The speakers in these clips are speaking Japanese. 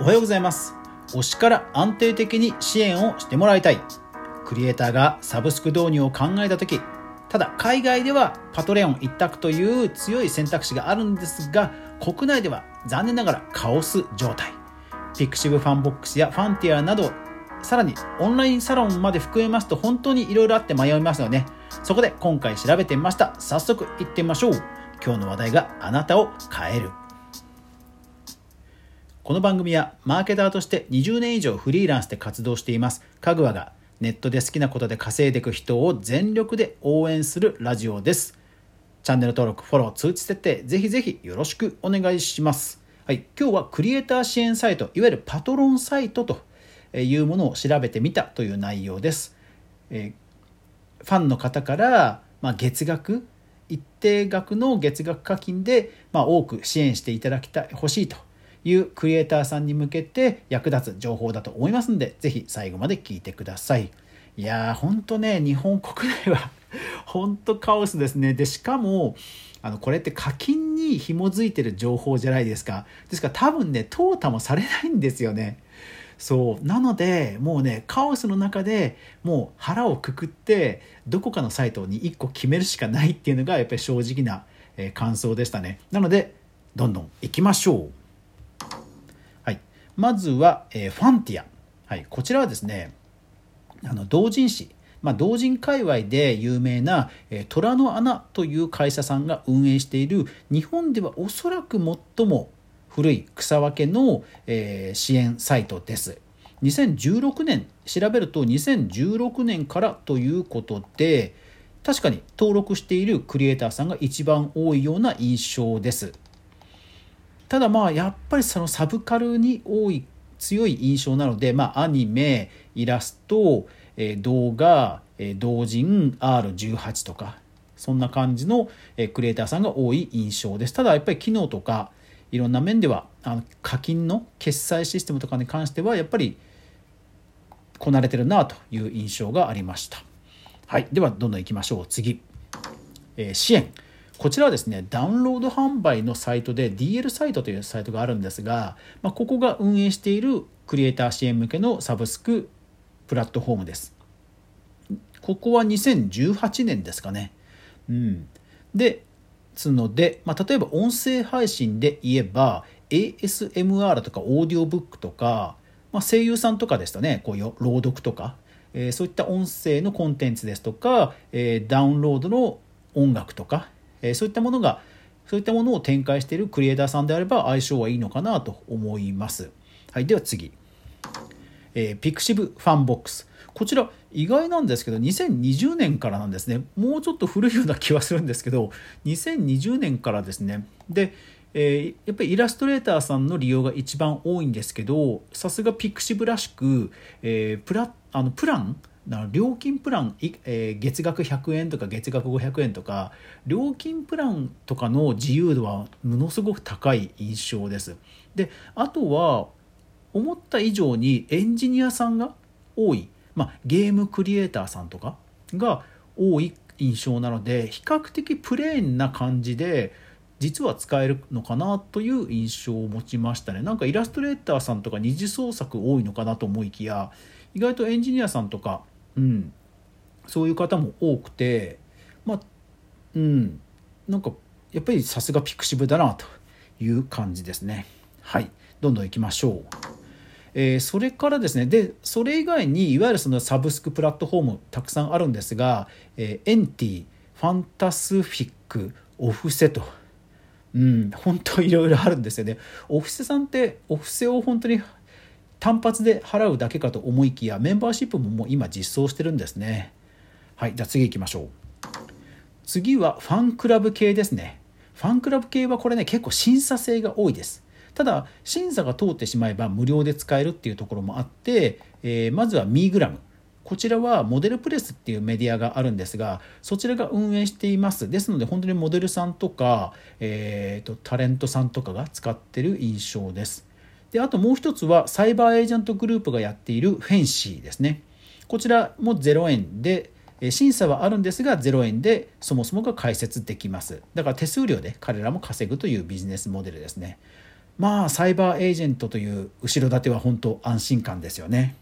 おはようございます。推しから安定的に支援をしてもらいたい。クリエイターがサブスク導入を考えた時ただ海外では Patreon 一択という強い選択肢があるんですが国内では残念ながらカオス状態。 pixivFANBOX や Fantia などさらにオンラインサロンまで含めますと本当に色々あって迷いますよね。そこで今回調べてみました。早速行ってみましょう。今日の話題があなたを変える。この番組はマーケターとして20年以上フリーランスで活動しています。かぐわがネットで好きなことで稼いでいく人を全力で応援するラジオです。チャンネル登録フォロー通知設定ぜひぜひよろしくお願いします。はい今日はクリエイター支援サイトいわゆるパトロンサイトというものを調べてみたという内容です、えー、ファンの方から、まあ、月額一定額の月額課金で、まあ、多く支援していただきたい欲しいというクリエイターさんに向けて役立つ情報だと思いますので是非最後まで聞いてください。いやーほんとね日本国内は 本当カオスですね。でしかもあのこれって課金に紐づいてる情報じゃないですか。ですから多分ね淘汰もされないんですよね。そう。なのでもうねカオスの中でもう腹をくくってどこかのサイトに1個決めるしかないっていうのがやっぱり正直な、え感想でしたね。なのでどんどん行きましょう。まずは、えー、ファンティア、はい、こちらはですねあの同人誌まあ、同人界隈で有名な、えー、虎の穴という会社さんが運営している日本ではおそらく最も古い草分けの、えー、支援サイトです。2016年調べると2016年からということで確かに登録しているクリエイターさんが一番多いような印象です。ただまあやっぱりそのサブカルに多い強い印象なので、まあ、アニメイラスト、えー、動画、えー、同人 R18 とかそんな感じの、えー、クリエイターさんが多い印象です。ただやっぱり機能とかいろんな面ではあの課金の決済システムとかに関してはやっぱりこなれてるなという印象がありました。はい。ではどんどんいきましょう。次、えー、支援。こちらはですね、ダウンロード販売のサイトで DL サイトというサイトがあるんですが、まあ、ここが運営しているクリエイター支援向けのサブスクプラットフォームです。ここは2018年ですかね。うん。で、つので、まあ、例えば音声配信で言えば ASMR とかオーディオブックとか、まあ、声優さんとかですとね、こういう朗読とか、えー、そういった音声のコンテンツですとか、えー、ダウンロードの音楽とか、えそういったものがそういったものを展開しているクリエイターさんであれば相性はいいのかなと思います。はい、では次、えー、 pixivFANBOX こちら意外なんですけど2020年からなんですね。もうちょっと古いような気はするんですけど2020年からですね。で、えー、やっぱりイラストレーターさんの利用が一番多いんですけどさすが pixiv らしく、えー、プラあのプランだから料金プラン、えー、月額100円とか月額500円とか料金プランとかの自由度はものすごく高い印象です。であとは思った以上にエンジニアさんが多い、まあ、ゲームクリエイターさんとかが多い印象なので比較的プレーンな感じで実は使えるのかなという印象を持ちましたね。なんかイラストレーターさんとか二次創作多いのかなと思いきや意外とエンジニアさんとかうん、そういう方も多くてまあうん。なんかやっぱりさすが pixiv だなという感じですね。はい。どんどんいきましょう。えー、それからですね。でそれ以外にいわゆるそのサブスクプラットフォームたくさんあるんですが、えー、 Enty ファンタスフィック OFUSE と。うん。本当いろいろあるんですよね。 OFUSE さんってお布施を本当に単発で払うだけかと思いきやメンバーシップももう今実装してるんですね。はいじゃあ次行きましょう。次はファンクラブ系ですね。ファンクラブ系はこれね結構審査制が多いです。ただ審査が通ってしまえば無料で使えるっていうところもあって、えー、まずはミーグラム。こちらはモデルプレスっていうメディアがあるんですがそちらが運営しています。ですので本当にモデルさんとか、えーとタレントさんとかが使ってる印象です。であともう一つはサイバーエージェントグループがやっているフェンシーですね。こちらも0円で審査はあるんですが0円でそもそもが開設できます。だから手数料で彼らも稼ぐというビジネスモデルですね。まあサイバーエージェントという後ろ盾は本当安心感ですよね。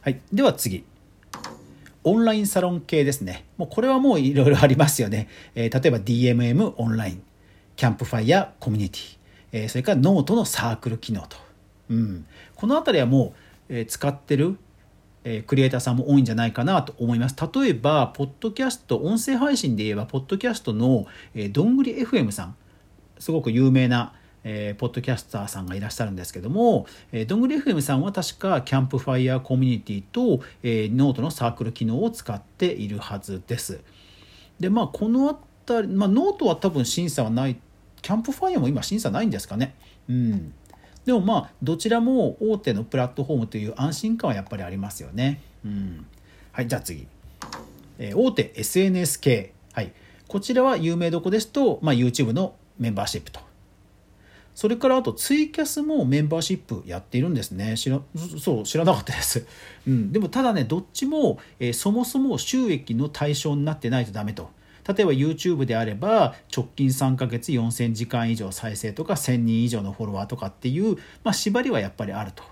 はい、では次。オンラインサロン系ですね。もうこれはもういろいろありますよね、えー、例えば DMM オンライン。キャンプファイヤーコミュニティ、えー、それからノートのサークル機能と、うん、この辺りはもう、えー、使ってるえクリエイターさんも多いんじゃないかなと思います。例えば、ポッドキャスト、音声配信で言えば、ポッドキャストの、えどんぐり FM さん、すごく有名な、えー、ポッドキャスターさんがいらっしゃるんですけども、えー、どんぐり FM さんは確かキャンプファイヤーコミュニティと、えー、ノートのサークル機能を使っているはずです。で、まあ、この辺り、まあ、ノートは多分審査はない、キャンプファイヤーも今審査ないんですかね？うん。でもまあ、どちらも大手のプラットフォームという安心感はやっぱりありますよね。うん。はい、じゃあ次。えー、大手 SNS 系。はい。こちらは有名どこですと、まあ、YouTube のメンバーシップと。それからあとツイキャスもメンバーシップやっているんですね。知らそう知らなかったです。うん、でもただね、どっちも、えー、そもそも収益の対象になってないとダメと。例えば YouTube であれば直近3ヶ月4000時間以上再生とか1000人以上のフォロワーとかっていう、まあ、縛りはやっぱりあると。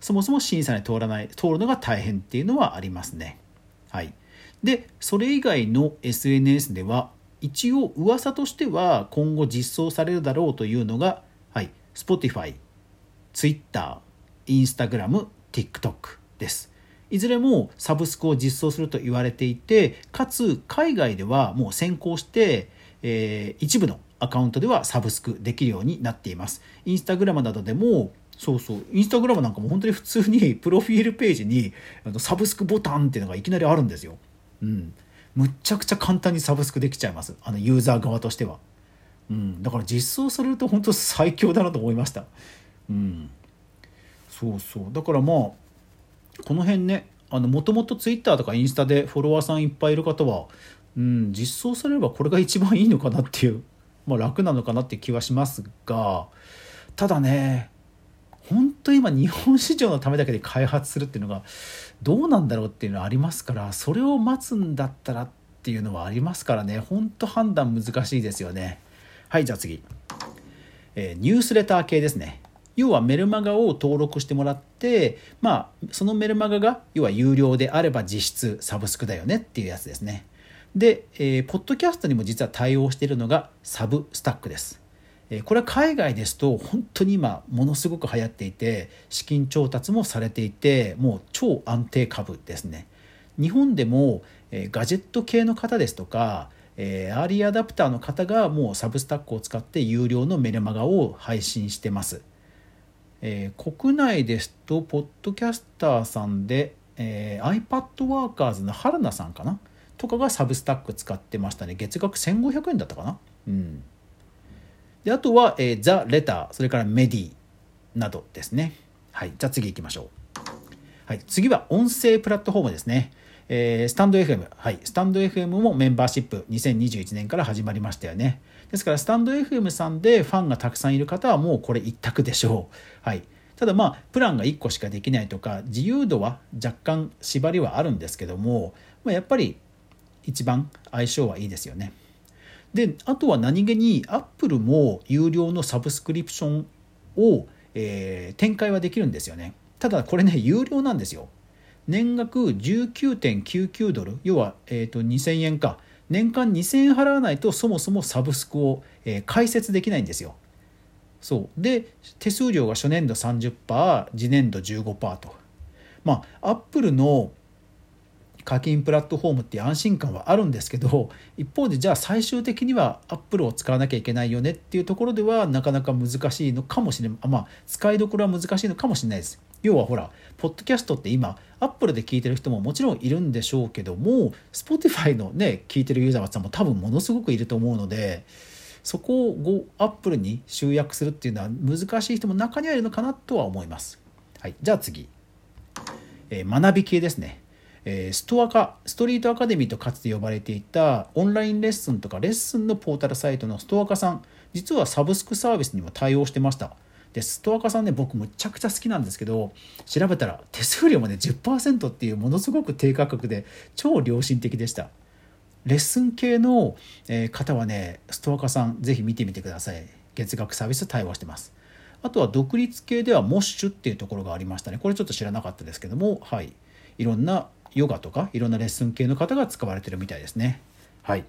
そもそも審査に通らない通るのが大変っていうのはありますね。はい、でそれ以外の SNS では一応噂としては今後実装されるだろうというのがはい Spotify、Twitter、Instagram、TikTok です。いずれもサブスクを実装すると言われていて、かつ海外ではもう先行して、えー、一部のアカウントではサブスクできるようになっています。インスタグラムなどでもそうそう、インスタグラムなんかも本当に普通にプロフィールページにサブスクボタンっていうのがいきなりあるんですよ。うん。むっちゃくちゃ簡単にサブスクできちゃいます。あのユーザー側としては。うん、だから実装されると本当最強だなと思いました。うん、そうそうだからまあこの辺ねもともと Twitter とかインスタでフォロワーさんいっぱいいる方は、うん、実装されればこれが一番いいのかなっていう、まあ、楽なのかなっていう気はしますがただね本当今日本市場のためだけで開発するっていうのがどうなんだろうっていうのはありますからそれを待つんだったらっていうのはありますからね本当判断難しいですよね。はいじゃあ次、えー、ニュースレター系ですね要はメルマガを登録してもらってまあそのメルマガが要は有料であれば実質サブスクだよねっていうやつですね。で、えー、ポッドキャストにも実は対応しているのがサブスタックです。これは海外ですと本当に今ものすごく流行っていて資金調達もされていてもう超安定株ですね。日本でもガジェット系の方ですとかえー、アーリーアダプターの方がもう Substack を使って有料のメルマガを配信してます。えー、国内ですと、ポッドキャスターさんで、えー、iPad ワーカーズの原田さんかな？とかが Substack 使ってましたね。月額1500円だったかな？うん。で、あとは、えー、 The Letter、それから Medy などですね。はい。じゃあ次行きましょう。はい。次は音声プラットフォームですね。えー、スタンド FM、はい、スタンド FM もメンバーシップ2021年から始まりましたよね。ですから、スタンド FM さんでファンがたくさんいる方はもうこれ一択でしょう。はい。ただまあ、プランが1個しかできないとか、自由度は若干縛りはあるんですけども、まあ、やっぱり一番相性はいいですよね。で、あとは何気に Apple も有料のサブスクリプションを、えー、展開はできるんですよね。ただこれね、有料なんですよ。年額19.99ドル要は、えー、と2000円か年間2000円払わないとそもそもサブスクを、えー、開設できないんですよ。そうで手数料が初年度30%次年度15%と。まあアップルの課金プラットフォームっていう安心感はあるんですけど一方でじゃあ最終的にはアップルを使わなきゃいけないよねっていうところではなかなか難しいのかもしれないまあ使いどころは難しいのかもしれないです。要はほらポッドキャストって今 Apple で聞いてる人ももちろんいるんでしょうけども Spotify のね聞いてるユーザーさんも多分ものすごくいると思うのでそこを Apple に集約するっていうのは難しい人も中にはいるのかなとは思います。はい、じゃあ次、えー、学び系ですね。え、ストアカストリートアカデミーとかつて呼ばれていたオンラインレッスンとかレッスンのポータルサイトのストアカさん実はサブスクサービスにも対応してました。でストアカさんね僕むちゃくちゃ好きなんですけど調べたら手数料もね10%っていうものすごく低価格で超良心的でした。レッスン系の方はねストアカさんぜひ見てみてください。月額サービス対応してます。あとは独立系ではモッシュっていうところがありましたね。これちょっと知らなかったですけどもはい。いろんなヨガとかいろんなレッスン系の方が使われてるみたいですねはい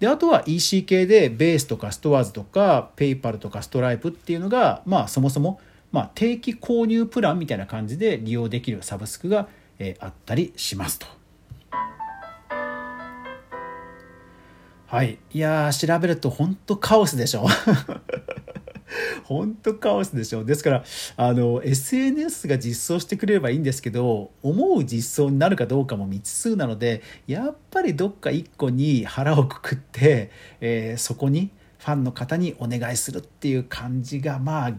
であとは EC 系でベースとかストアーズとかペイパルとかストライプっていうのがまあそもそもまあ定期購入プランみたいな感じで利用できるサブスクが、えあったりしますと。はい。いやー、調べると本当カオスでしょ。本当カオスでしょ。ですから、あの、SNS が実装してくれればいいんですけど、思う実装になるかどうかも未知数なので、やっぱりどっか一個に腹をくくって、えー、そこにファンの方にお願いするっていう感じが、まあ、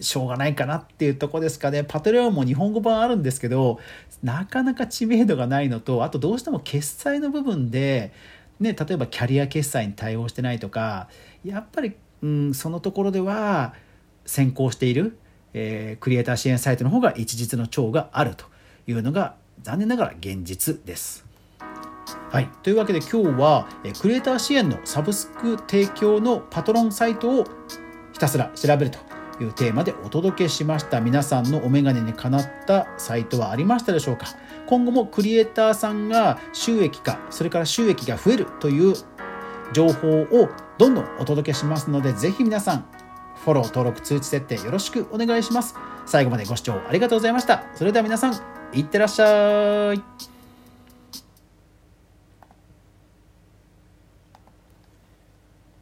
しょうがないかなっていうとこですかね。パトレオンも日本語版あるんですけど、なかなか知名度がないのと、あとどうしても決済の部分で、ね、例えばキャリア決済に対応してないとかやっぱり、うん、そのところでは先行している、えー、クリエイター支援サイトの方が一日の長があるというのが残念ながら現実です。はい、というわけで今日はクリエイター支援のサブスク提供のパトロンサイトをひたすら調べるというテーマでお届けしました。皆さんのお眼鏡にかなったサイトはありましたでしょうか。今後もクリエイターさんが収益化それから収益が増えるという情報をどんどんお届けしますのでぜひ皆さんフォロー登録通知設定よろしくお願いします。最後までご視聴ありがとうございました。それでは皆さんいってらっしゃい。